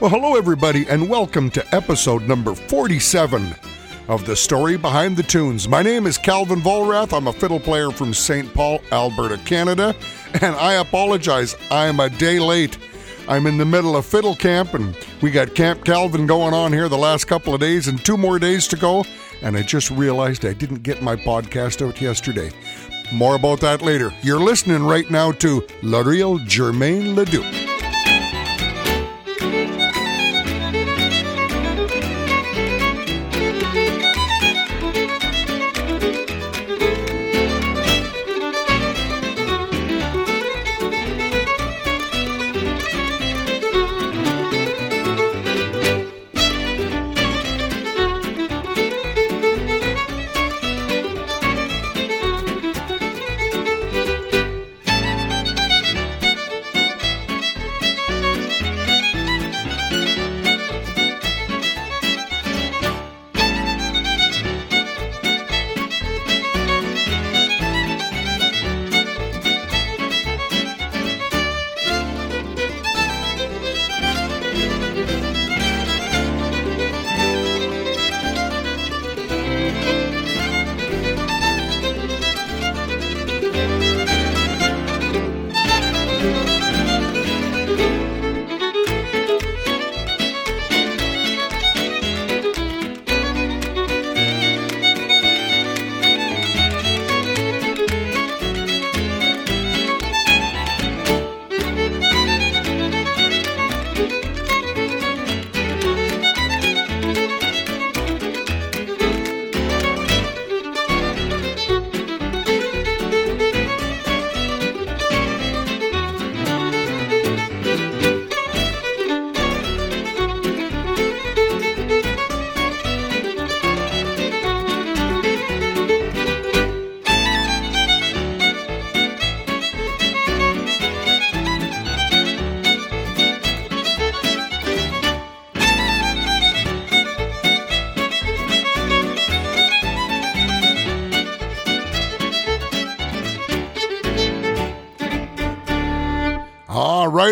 Well, hello, everybody, and welcome to episode number 47 of The Story Behind the Tunes. My name is Calvin Vollrath. I'm a fiddle player from St. Paul, Alberta, Canada, and I apologize, I'm a day late. I'm in the middle of fiddle camp, and we got Camp Calvin going on here the last couple of days, and two more days to go. And I just realized I didn't get my podcast out yesterday. More about that later. You're listening right now to La Real Germain Leduc.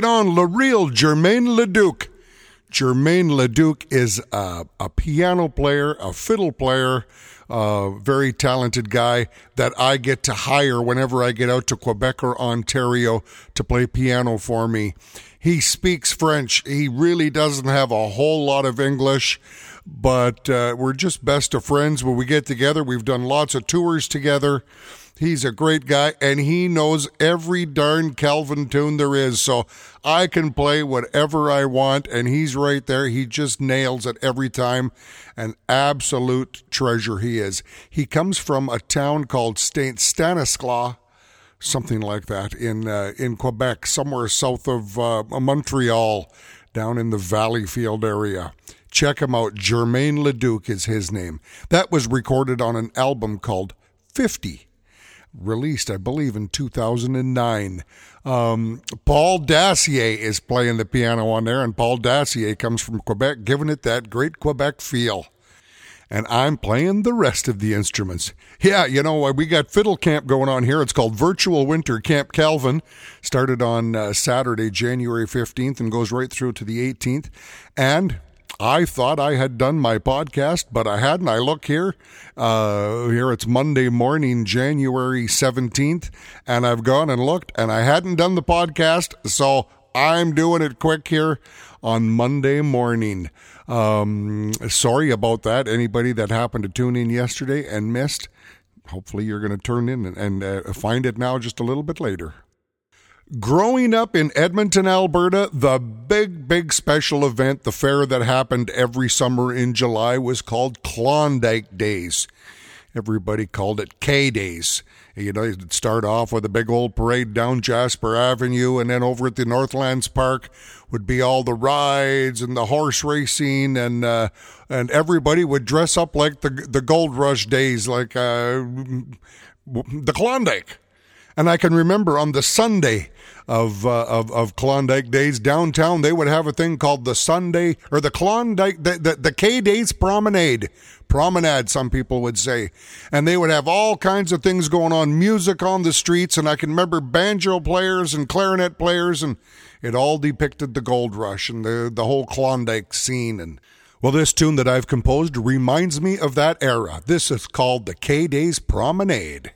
On, La Real Germain Leduc. Germain Leduc is a, a piano player, a fiddle player, a very talented guy that I get to hire whenever I get out to Quebec or Ontario to play piano for me. He speaks French. He really doesn't have a whole lot of English, but uh, we're just best of friends when we get together. We've done lots of tours together. He's a great guy, and he knows every darn Calvin tune there is. So I can play whatever I want, and he's right there. He just nails it every time. An absolute treasure he is. He comes from a town called St. Stanislaus, something like that, in uh, in Quebec, somewhere south of uh, Montreal, down in the Valleyfield area. Check him out. Germain Leduc is his name. That was recorded on an album called 50 released, I believe, in 2009. Um, Paul Dacier is playing the piano on there, and Paul Dacier comes from Quebec, giving it that great Quebec feel. And I'm playing the rest of the instruments. Yeah, you know, we got fiddle camp going on here. It's called Virtual Winter Camp Calvin. Started on uh, Saturday, January 15th, and goes right through to the 18th. And I thought I had done my podcast, but I hadn't. I look here. Uh, here it's Monday morning, January 17th, and I've gone and looked, and I hadn't done the podcast, so I'm doing it quick here on Monday morning. Um, sorry about that. Anybody that happened to tune in yesterday and missed, hopefully you're going to turn in and, and uh, find it now just a little bit later. Growing up in Edmonton, Alberta, the big, big special event, the fair that happened every summer in July, was called Klondike Days. Everybody called it K Days. You know, you'd start off with a big old parade down Jasper Avenue, and then over at the Northlands Park would be all the rides and the horse racing, and uh, and everybody would dress up like the the Gold Rush days, like uh, the Klondike And I can remember on the Sunday of, uh, of of Klondike Days downtown, they would have a thing called the Sunday or the Klondike the the, the K Days Promenade. Promenade, some people would say. And they would have all kinds of things going on, music on the streets, and I can remember banjo players and clarinet players, and it all depicted the gold rush and the, the whole Klondike scene. And well, this tune that I've composed reminds me of that era. This is called the K Days Promenade.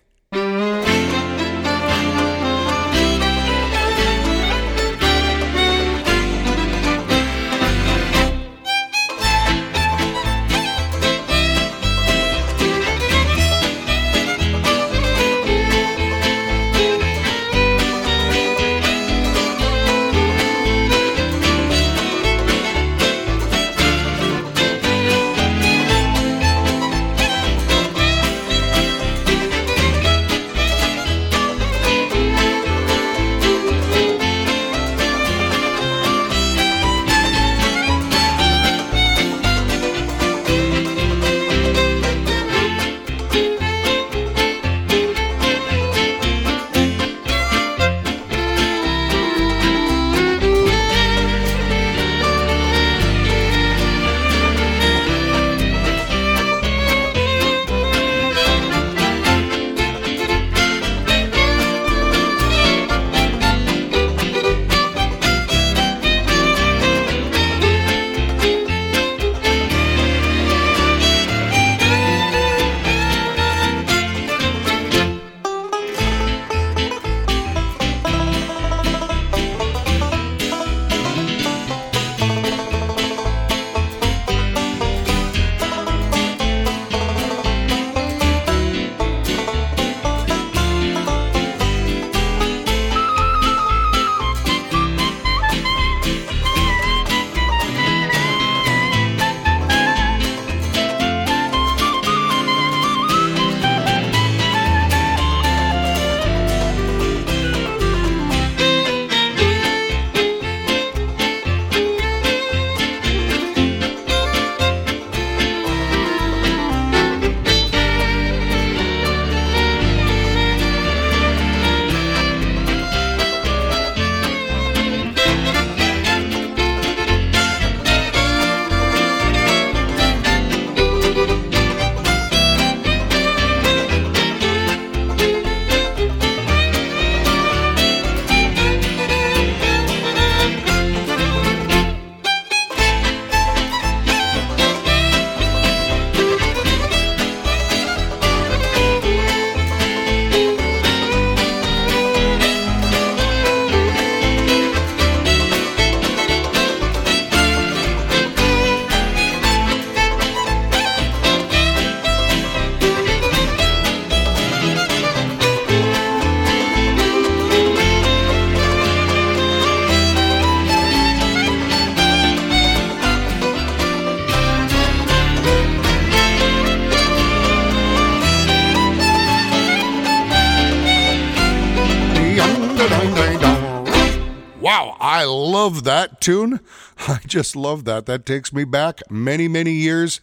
Just love that. That takes me back many, many years.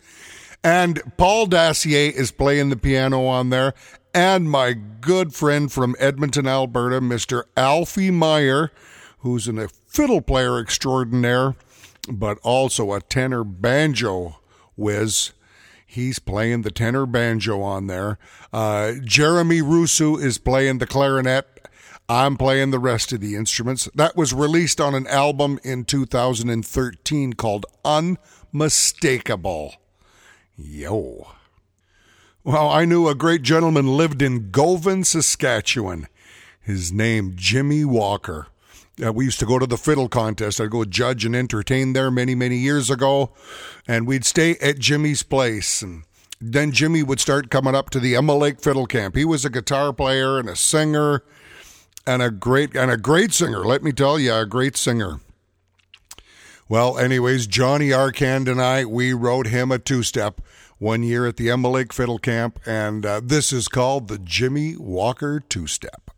And Paul Dacier is playing the piano on there. And my good friend from Edmonton, Alberta, Mr. Alfie Meyer, who's a fiddle player extraordinaire, but also a tenor banjo whiz. He's playing the tenor banjo on there. Uh, Jeremy Russo is playing the clarinet I'm playing the rest of the instruments. That was released on an album in 2013 called Unmistakable. Yo. Well, I knew a great gentleman lived in Govan, Saskatchewan. His name, Jimmy Walker. Uh, we used to go to the fiddle contest. I'd go judge and entertain there many, many years ago. And we'd stay at Jimmy's place. And then Jimmy would start coming up to the Emma Lake Fiddle Camp. He was a guitar player and a singer and a great and a great singer. Let me tell you, a great singer. Well, anyways, Johnny Arcand and I we wrote him a two-step one year at the Emma Lake Fiddle Camp, and uh, this is called the Jimmy Walker two-step.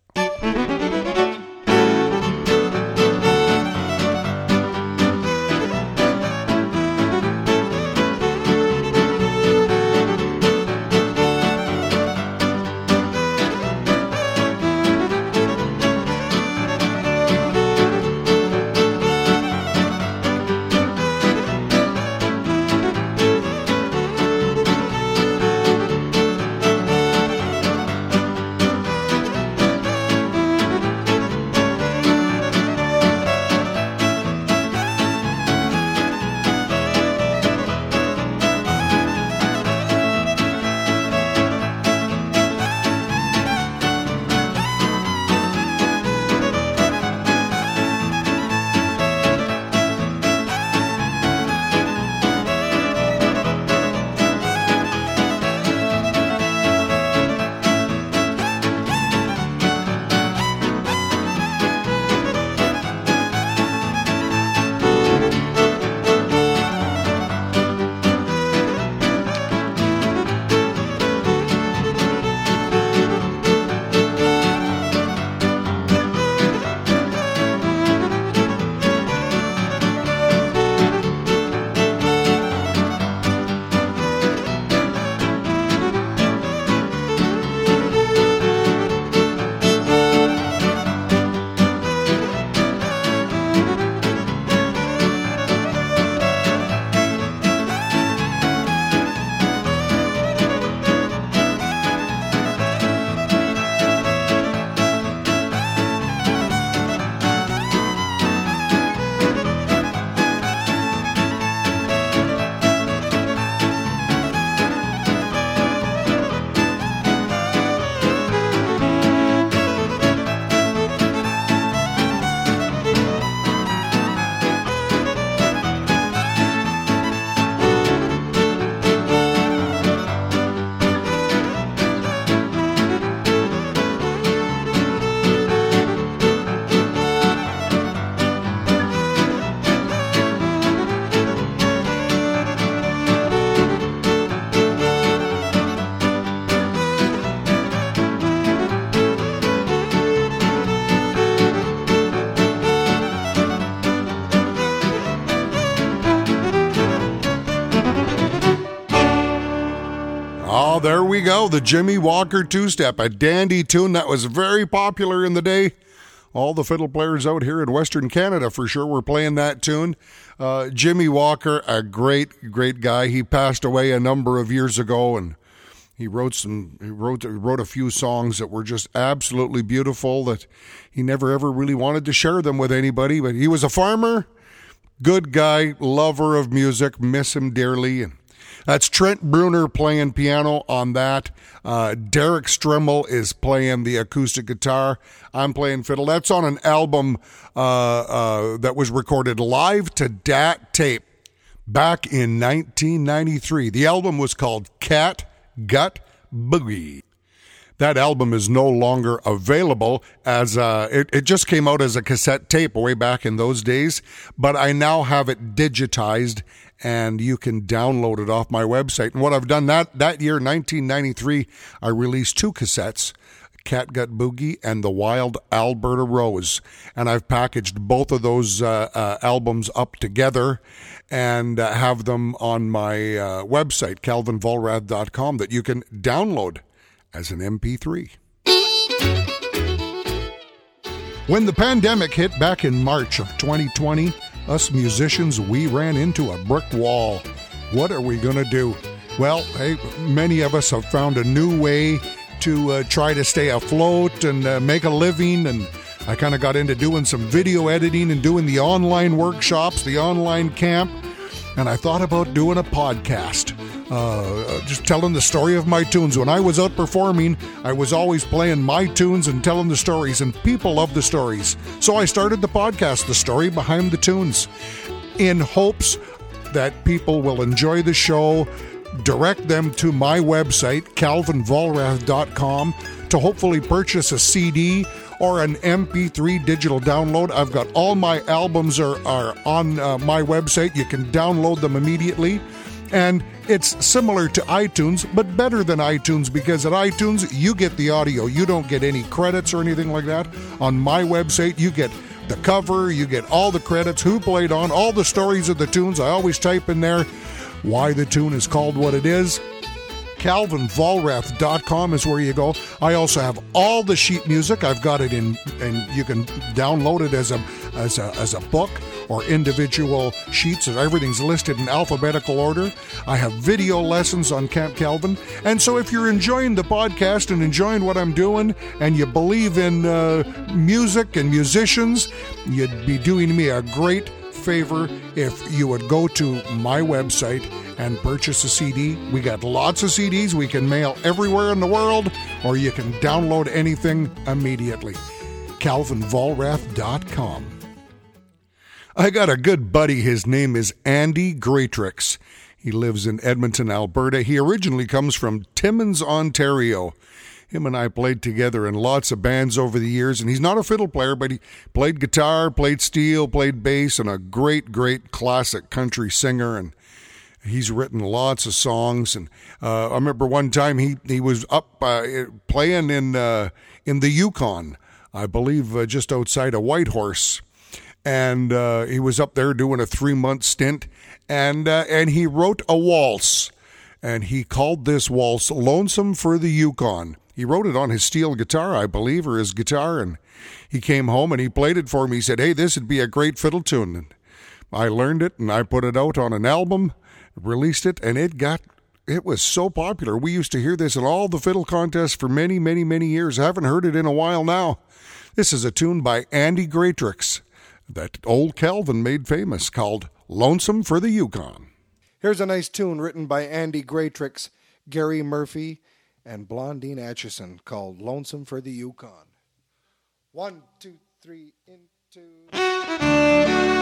We go. The Jimmy Walker two step, a dandy tune that was very popular in the day. All the fiddle players out here in Western Canada for sure were playing that tune. Uh, Jimmy Walker, a great, great guy. He passed away a number of years ago, and he wrote some. He wrote wrote a few songs that were just absolutely beautiful. That he never ever really wanted to share them with anybody. But he was a farmer, good guy, lover of music. Miss him dearly, and that's Trent Bruner playing piano on that. Uh, Derek Stremmel is playing the acoustic guitar. I'm playing fiddle. That's on an album uh, uh, that was recorded live to DAT tape back in 1993. The album was called Cat Gut Boogie that album is no longer available as uh, it, it just came out as a cassette tape way back in those days but i now have it digitized and you can download it off my website. And what I've done that that year, 1993, I released two cassettes. Catgut Boogie and the Wild Alberta Rose. And I've packaged both of those uh, uh, albums up together and uh, have them on my uh, website, calvinvollrath.com, that you can download as an MP3. When the pandemic hit back in March of 2020, us musicians, we ran into a brick wall. What are we going to do? Well, hey, many of us have found a new way to uh, try to stay afloat and uh, make a living. And I kind of got into doing some video editing and doing the online workshops, the online camp. And I thought about doing a podcast. Uh, just telling the story of my tunes. When I was out performing, I was always playing my tunes and telling the stories, and people love the stories. So I started the podcast, The Story Behind the Tunes, in hopes that people will enjoy the show, direct them to my website, calvinvollrath.com, to hopefully purchase a CD or an MP3 digital download. I've got all my albums are, are on uh, my website. You can download them immediately. And it's similar to iTunes, but better than iTunes because at iTunes, you get the audio. You don't get any credits or anything like that. On my website, you get the cover, you get all the credits, who played on, all the stories of the tunes. I always type in there why the tune is called what it is. CalvinVollrath.com is where you go. I also have all the sheet music. I've got it in, and you can download it as a as a as a book or individual sheets. Everything's listed in alphabetical order. I have video lessons on Camp Calvin. And so if you're enjoying the podcast and enjoying what I'm doing and you believe in uh, music and musicians, you'd be doing me a great favor if you would go to my website and purchase a CD. We got lots of CDs we can mail everywhere in the world, or you can download anything immediately. CalvinVollrath.com. I got a good buddy. His name is Andy Greatrix. He lives in Edmonton, Alberta. He originally comes from Timmins, Ontario. Him and I played together in lots of bands over the years, and he's not a fiddle player, but he played guitar, played steel, played bass, and a great, great classic country singer. And he's written lots of songs. And uh, I remember one time he he was up uh, playing in uh, in the Yukon, I believe, uh, just outside of Whitehorse and uh, he was up there doing a three month stint, and uh, and he wrote a waltz, and he called this waltz "Lonesome for the Yukon." He wrote it on his steel guitar, I believe, or his guitar, and he came home and he played it for me. He said, "Hey, this would be a great fiddle tune." And I learned it, and I put it out on an album, released it, and it got it was so popular. We used to hear this in all the fiddle contests for many, many, many years. I haven't heard it in a while now. This is a tune by Andy Greatrix that old Calvin made famous called Lonesome for the Yukon. Here's a nice tune written by Andy Greatrix, Gary Murphy, and Blondine Atchison called Lonesome for the Yukon. One, two, three, into.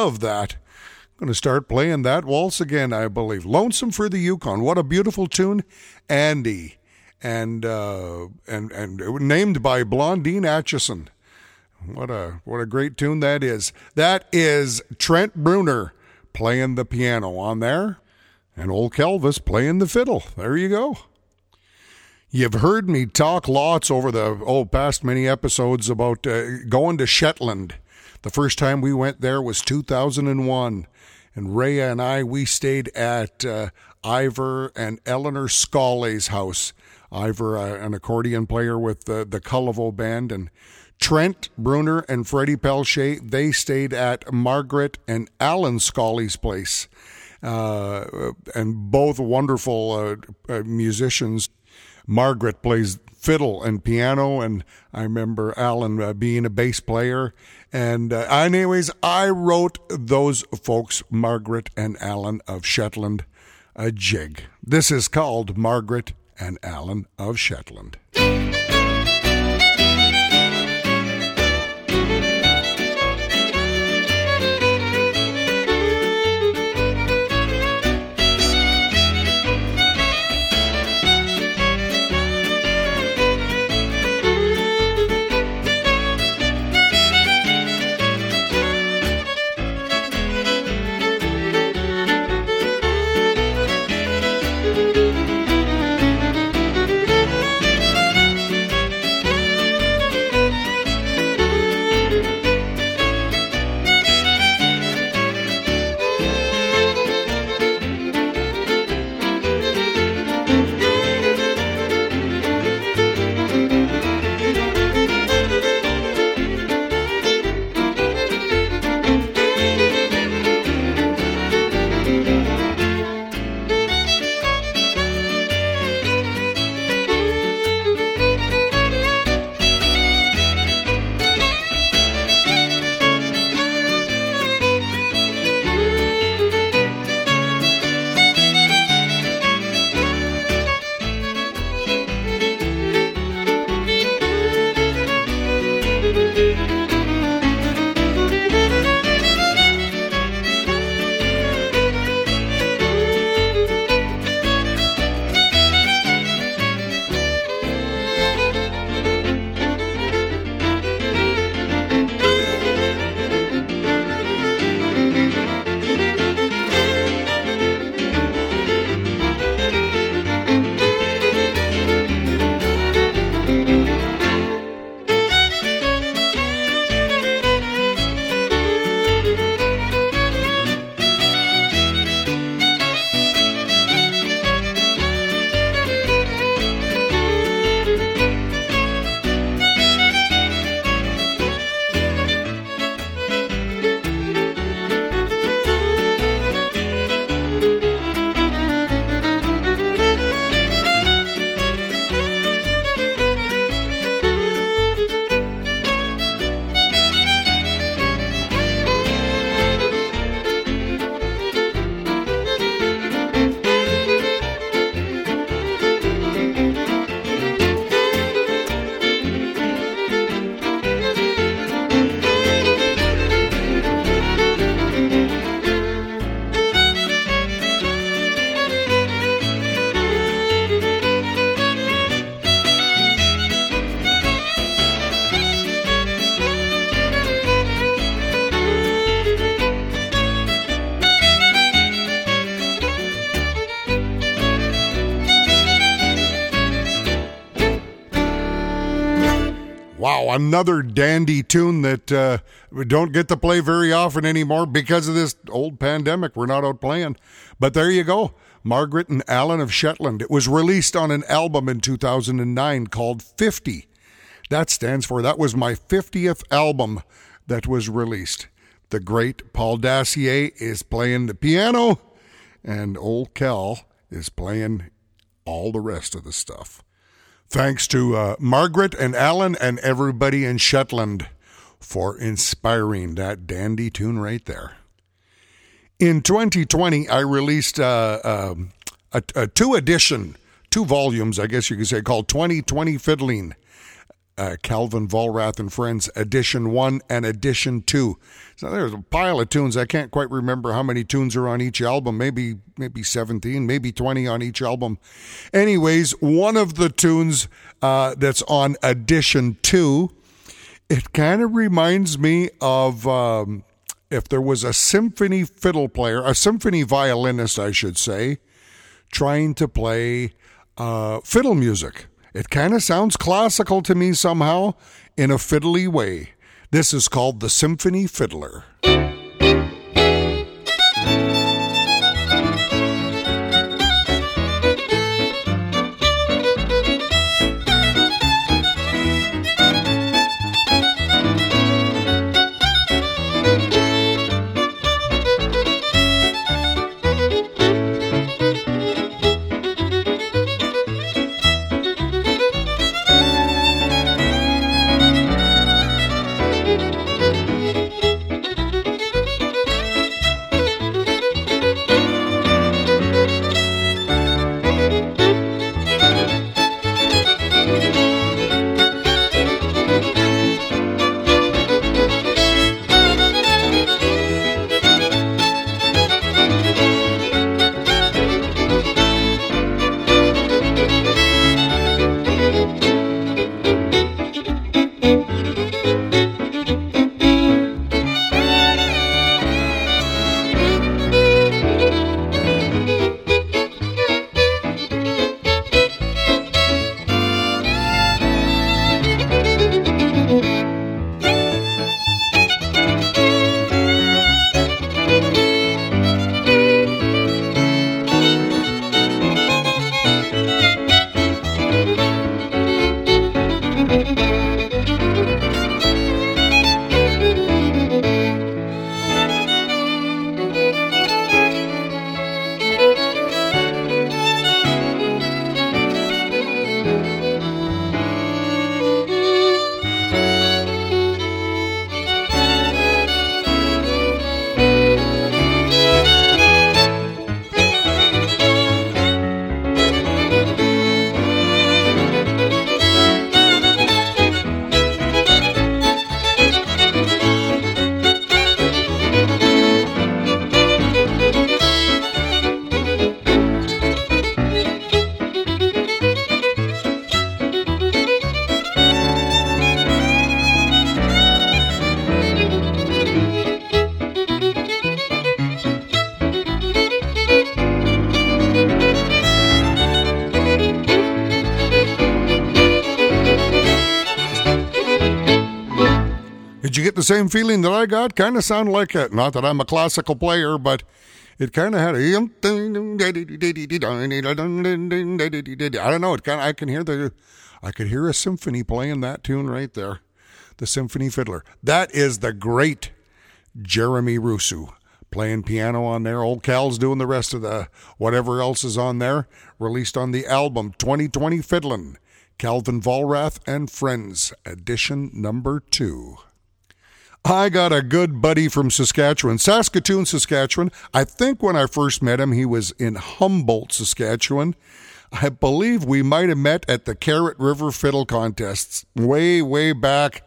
Love that. I'm going to start playing that waltz again, I believe. Lonesome for the Yukon. What a beautiful tune. Andy. And uh, and and named by Blondine Atchison. What a what a great tune that is. That is Trent Bruner playing the piano on there, and old Kelvis playing the fiddle. There you go. You've heard me talk lots over the oh past many episodes about uh, going to Shetland. The first time we went there was 2001, and Rhea and I we stayed at uh, Ivor and Eleanor Scully's house. Ivor, uh, an accordion player with the the Cullivoe band, and Trent Bruner and Freddie Pelche, they stayed at Margaret and Alan Scully's place. Uh, and both wonderful uh, uh, musicians. Margaret plays fiddle and piano, and I remember Alan uh, being a bass player. And uh, anyways, I wrote those folks, Margaret and Alan of Shetland, a jig. This is called Margaret and Alan of Shetland. Another dandy tune that uh, we don't get to play very often anymore because of this old pandemic. We're not out playing. But there you go. Margaret and Alan of Shetland. It was released on an album in 2009 called 50. That stands for that was my 50th album that was released. The great Paul Dacier is playing the piano, and old Cal is playing all the rest of the stuff. Thanks to uh, Margaret and Alan and everybody in Shetland for inspiring that dandy tune right there. In 2020, I released uh, uh, a, a two edition, two volumes, I guess you could say, called 2020 Fiddling. Uh, Calvin Vollrath and Friends Edition 1 and Edition 2. So there's a pile of tunes. I can't quite remember how many tunes are on each album. Maybe maybe 17, maybe 20 on each album. Anyways, one of the tunes uh, that's on Edition 2, it kind of reminds me of um, if there was a symphony fiddle player, a symphony violinist, I should say, trying to play uh, fiddle music. It kind of sounds classical to me somehow in a fiddly way. This is called the Symphony Fiddler. Same feeling that I got? Kind of sound like it. Not that I'm a classical player, but it kind of had a. I don't know. It kind of. I can hear the. I could hear a symphony playing that tune right there, the symphony fiddler. That is the great Jeremy Russo playing piano on there. Old Cal's doing the rest of the whatever else is on there. Released on the album 2020 Fiddlin'. Calvin Vollrath and Friends, edition number two. I got a good buddy from Saskatchewan, Saskatoon, Saskatchewan. I think when I first met him, he was in Humboldt, Saskatchewan. I believe we might have met at the Carrot River Fiddle Contests way, way back.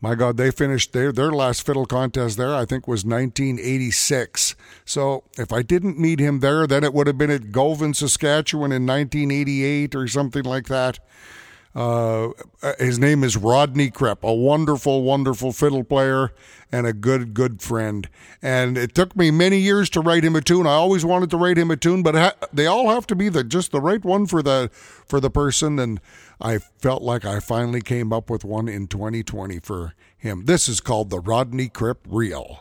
My God, they finished their, their last fiddle contest there, I think, was 1986. So if I didn't meet him there, then it would have been at Govan, Saskatchewan in 1988 or something like that. Uh, his name is Rodney Krepp, a wonderful, wonderful fiddle player and a good, good friend. And it took me many years to write him a tune. I always wanted to write him a tune, but ha- they all have to be the just the right one for the for the person. And I felt like I finally came up with one in 2020 for him. This is called the Rodney Krepp Reel.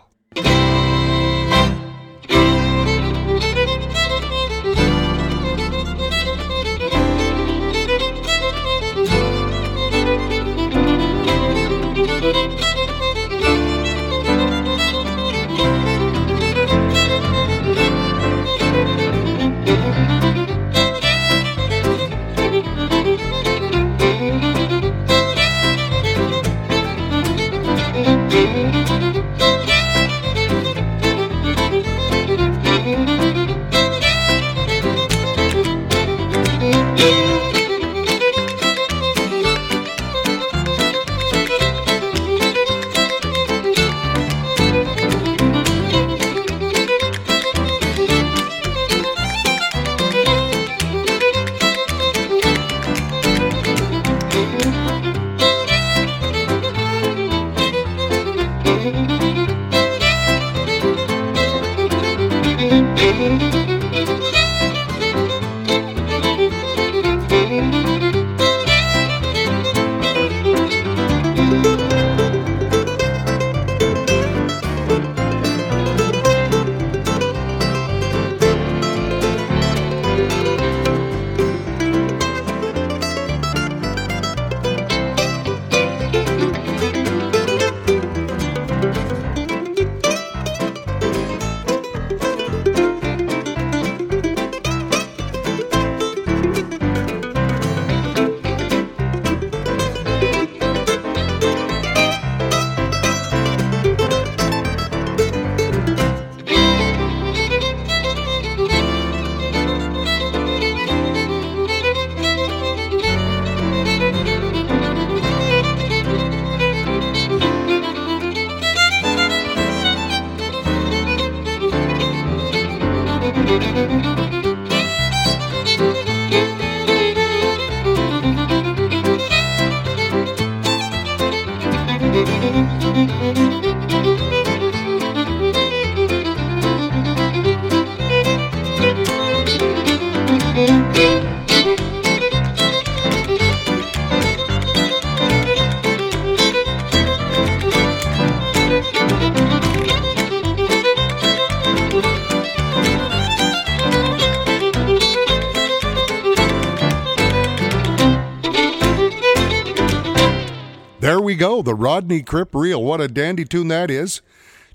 Rodney Crip reel. What a dandy tune that is.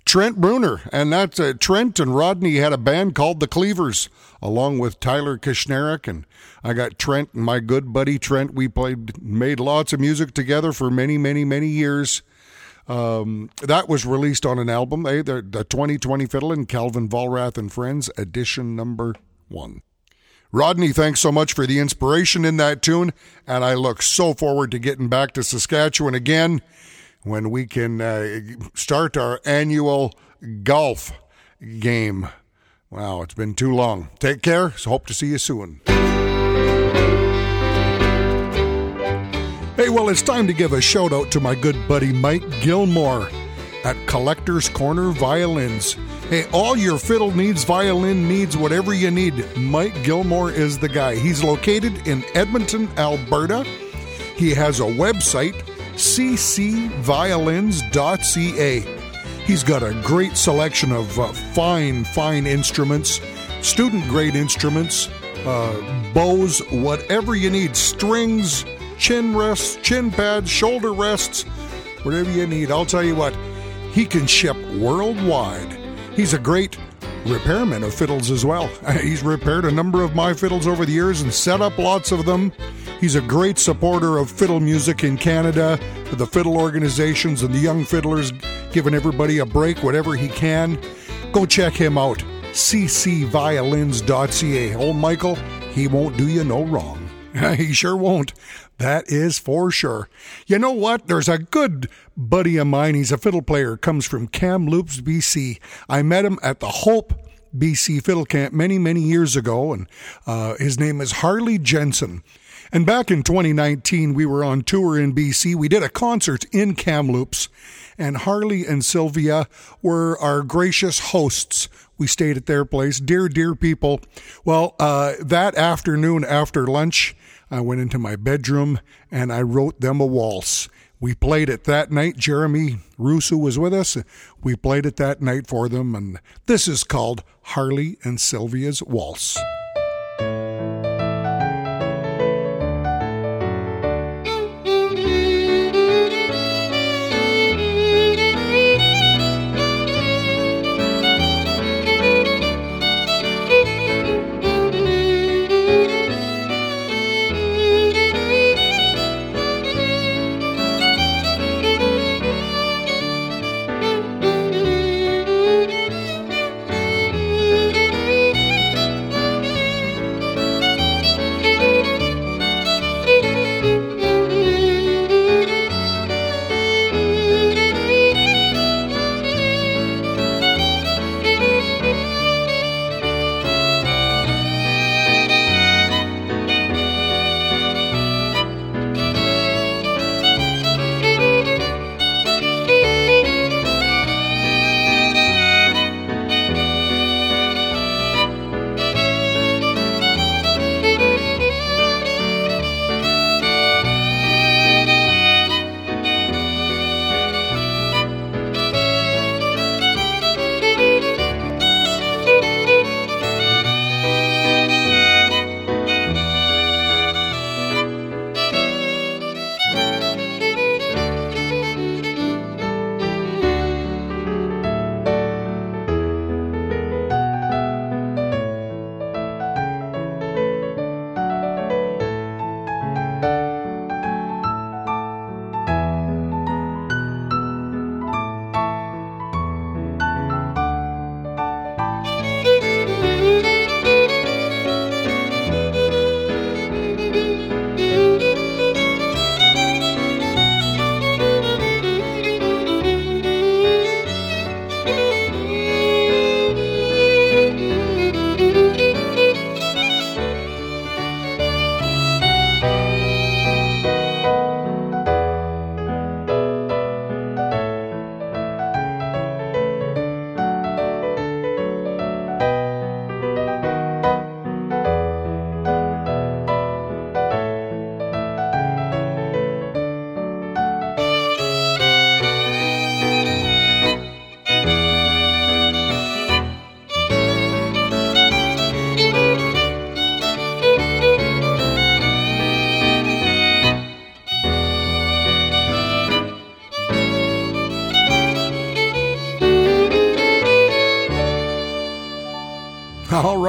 Trent Bruner, and that's uh, Trent and Rodney had a band called the Cleavers, along with Tyler Kishnerick, and I got Trent and my good buddy Trent. We played, made lots of music together for many, many, many years. Um, that was released on an album, eh, the, the 2020 Fiddle and Calvin Vollrath and Friends, edition number one. Rodney, thanks so much for the inspiration in that tune, and I look so forward to getting back to Saskatchewan again when we can uh, start our annual golf game. Wow, it's been too long. Take care. So hope to see you soon. Hey, well, it's time to give a shout out to my good buddy Mike Gilmore at Collector's Corner Violins. Hey, all your fiddle needs, violin needs, whatever you need, Mike Gilmore is the guy. He's located in Edmonton, Alberta. He has a website, ccviolins.ca. He's got a great selection of uh, fine, fine instruments, student grade instruments, uh, bows, whatever you need, strings, chin rests, chin pads, shoulder rests, whatever you need. I'll tell you what, he can ship worldwide. He's a great repairman of fiddles as well. He's repaired a number of my fiddles over the years and set up lots of them. He's a great supporter of fiddle music in Canada, the fiddle organizations and the young fiddlers, giving everybody a break, whatever he can. Go check him out, ccviolins.ca. Old Michael, he won't do you no wrong. he sure won't. That is for sure. You know what? There's a good buddy of mine. He's a fiddle player, comes from Kamloops, BC. I met him at the Hope BC Fiddle Camp many, many years ago, and uh, his name is Harley Jensen. And back in 2019, we were on tour in BC. We did a concert in Kamloops, and Harley and Sylvia were our gracious hosts. We stayed at their place. Dear, dear people. Well, uh, that afternoon after lunch, I went into my bedroom and I wrote them a waltz. We played it that night. Jeremy Russo was with us. We played it that night for them, and this is called Harley and Sylvia's Waltz.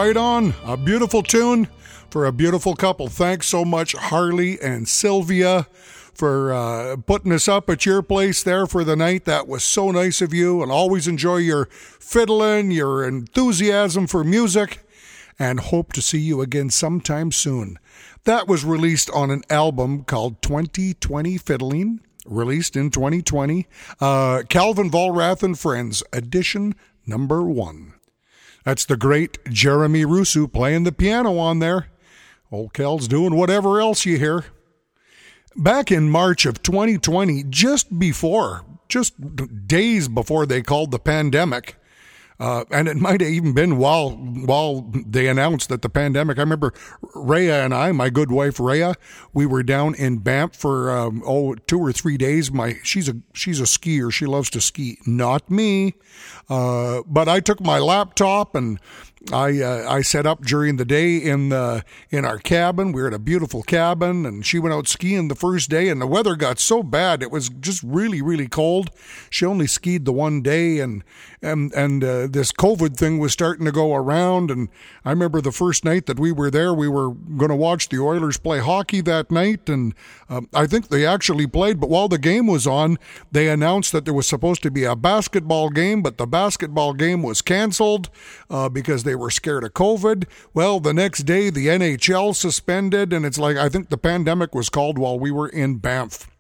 Right, on a beautiful tune for a beautiful couple. Thanks so much, Harley and Sylvia, for uh, putting us up at your place there for the night. That was so nice of you, and always enjoy your fiddling, your enthusiasm for music, and hope to see you again sometime soon. That was released on an album called 2020 Fiddling, released in 2020. Uh, Calvin Vollrath and Friends, edition number one. That's the great Jeremy Russo playing the piano on there. Old Cal's doing whatever else you hear. Back in March of 2020, just before, just days before they called the pandemic, uh, and it might have even been while while they announced that the pandemic. I remember Rhea and I, my good wife Rhea, we were down in Banff for um, oh two or three days. My she's a she's a skier. She loves to ski. Not me, uh, but I took my laptop and I uh, I set up during the day in the in our cabin. We were at a beautiful cabin, and she went out skiing the first day, and the weather got so bad it was just really really cold. She only skied the one day, and and and uh, this COVID thing was starting to go around. And I remember the first night that we were there, we were going to watch the Oilers play hockey that night, and um, I think they actually played. But while the game was on, they announced that there was supposed to be a basketball game, but the basketball game was canceled uh, because they were scared of COVID. Well, the next day, the NHL suspended, and it's like I think the pandemic was called while we were in Banff.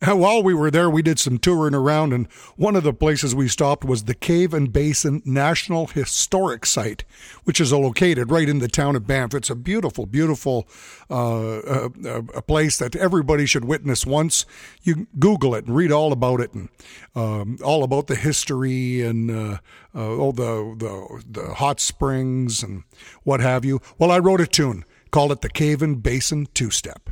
While we were there, we did some touring around, and one of the places we stopped was the Cave and Basin National Historic Site, which is located right in the town of Banff. It's a beautiful, beautiful uh, uh, a place that everybody should witness once. You Google it and read all about it, and um, all about the history and uh, uh, all the, the the hot springs and what have you. Well, I wrote a tune, called it the Cave and Basin Two Step.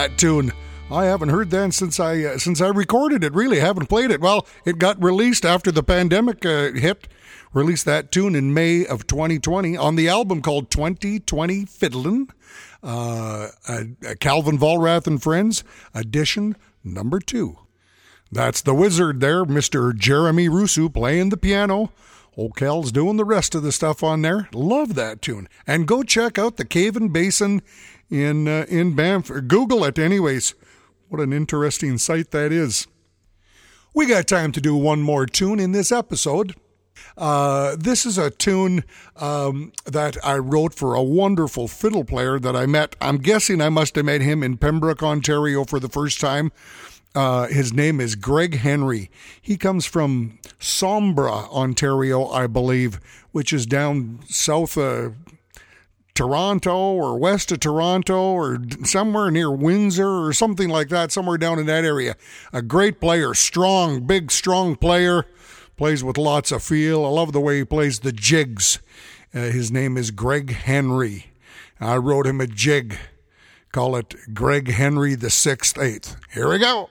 That tune. I haven't heard that since I uh, since I recorded it. Really, haven't played it. Well, it got released after the pandemic uh, hit. Released that tune in May of 2020 on the album called 2020 Fiddlin'. Uh, Calvin Vollrath and Friends edition number two. That's the wizard there, Mr. Jeremy Rusu, playing the piano. Old Cal's doing the rest of the stuff on there. Love that tune. And go check out the Cave and Basin in uh, in Banff. Google it, anyways. What an interesting site that is. We got time to do one more tune in this episode. Uh, this is a tune um, that I wrote for a wonderful fiddle player that I met. I'm guessing I must have met him in Pembroke, Ontario for the first time. Uh, his name is Greg Henry. He comes from Sombra, Ontario, I believe, which is down south of Toronto or west of Toronto or somewhere near Windsor or something like that, somewhere down in that area. A great player, strong, big, strong player, plays with lots of feel. I love the way he plays the jigs. Uh, his name is Greg Henry. I wrote him a jig. Call it Greg Henry the Sixth Eighth. Here we go.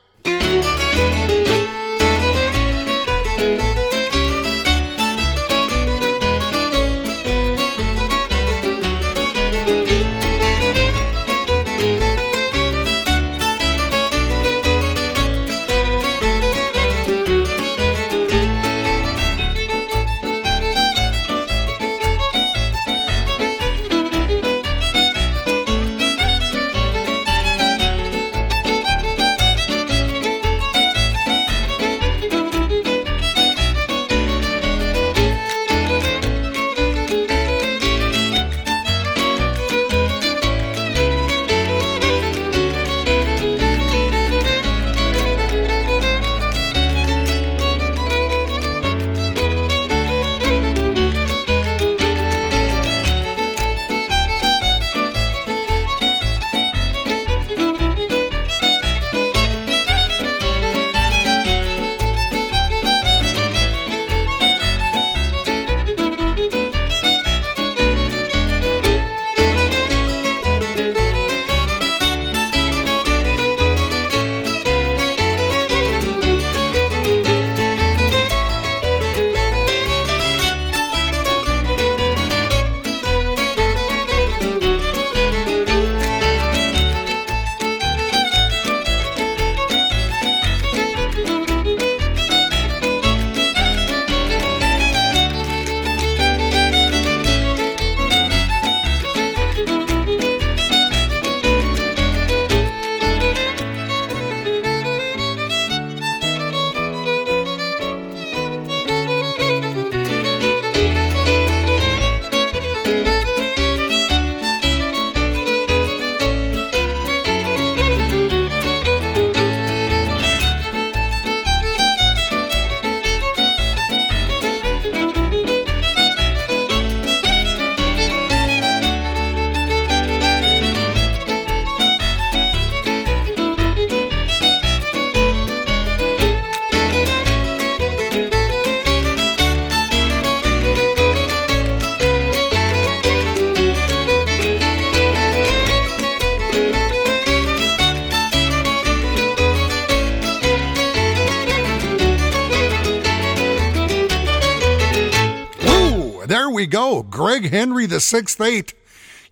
Greg Henry, the sixth eight.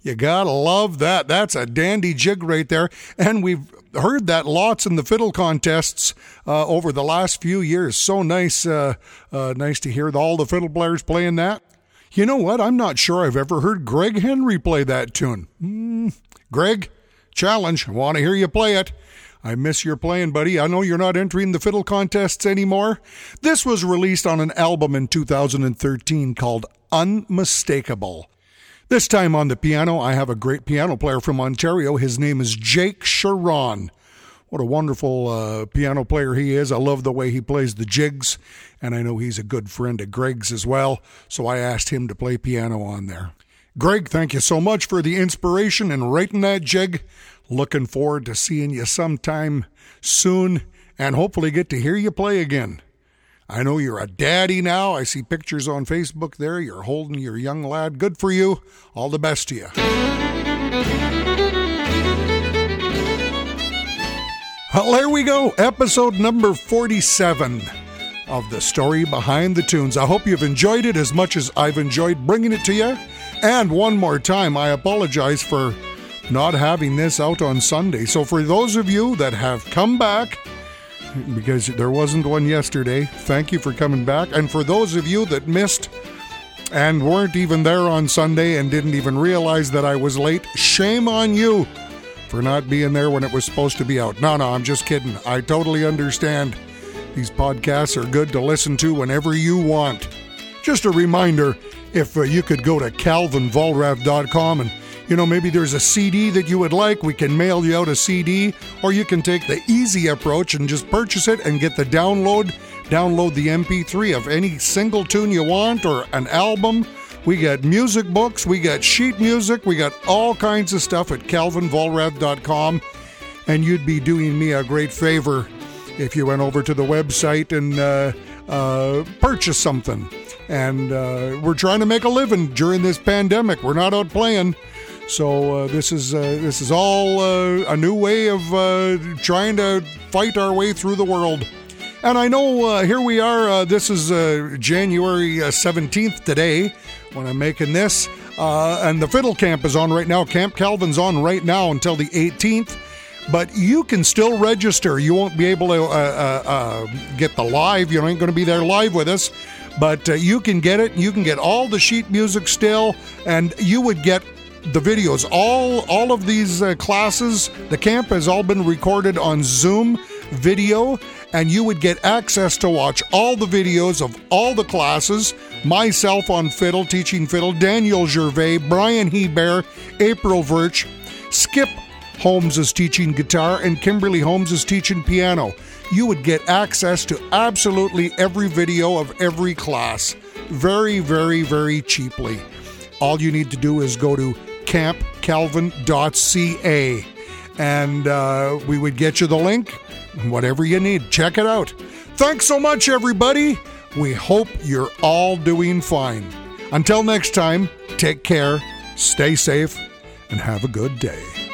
You gotta love that. That's a dandy jig right there. And we've heard that lots in the fiddle contests uh, over the last few years. So nice, uh, uh, nice to hear all the fiddle players playing that. You know what? I'm not sure I've ever heard Greg Henry play that tune. Mm, Greg, challenge. I want to hear you play it. I miss your playing, buddy. I know you're not entering the fiddle contests anymore. This was released on an album in 2013 called Unmistakable. This time on the piano, I have a great piano player from Ontario. His name is Jake Charron. What a wonderful uh, piano player he is. I love the way he plays the jigs, and I know he's a good friend of Greg's as well, so I asked him to play piano on there. Greg, thank you so much for the inspiration and writing that jig. Looking forward to seeing you sometime soon and hopefully get to hear you play again. I know you're a daddy now. I see pictures on Facebook there. You're holding your young lad. Good for you. All the best to you. Well, there we go. Episode number 47 of the story behind the tunes. I hope you've enjoyed it as much as I've enjoyed bringing it to you. And one more time, I apologize for not having this out on Sunday. So, for those of you that have come back because there wasn't one yesterday. Thank you for coming back. And for those of you that missed and weren't even there on Sunday and didn't even realize that I was late, shame on you for not being there when it was supposed to be out. No, no, I'm just kidding. I totally understand. These podcasts are good to listen to whenever you want. Just a reminder if uh, you could go to calvinvollrath.com and you know, maybe there's a CD that you would like, we can mail you out a CD, or you can take the easy approach and just purchase it and get the download, download the MP3 of any single tune you want or an album. We got music books, we got sheet music, we got all kinds of stuff at calvinvollrath.com. And you'd be doing me a great favor if you went over to the website and uh, uh, something. And uh, we're trying to make a living during this pandemic. We're not out playing. So uh, this is uh, this is all uh, a new way of uh, trying to fight our way through the world. And I know uh, here we are. Uh, this is January seventeenth today when I'm making this, and the fiddle camp is on right now. Camp Calvin's on right now until the eighteenth. But you can still register. You won't be able to get the live. You ain't going to be there live with us but you can get it. You can get all the sheet music still, and you would get the videos. All all of these uh, classes, the camp has all been recorded on Zoom video, and you would get access to watch all the videos of all the classes. Myself on fiddle, teaching fiddle, Daniel Gervais, Brian Hebert, April Verch, Skip Holmes is teaching guitar, and Kimberly Holmes is teaching piano. You would get access to absolutely every video of every class very, very, very cheaply. All you need to do is go to campcalvin.ca and uh, we would get you the link, whatever you need. Check it out. Thanks so much, everybody. We hope you're all doing fine. Until next time, take care, stay safe, and have a good day.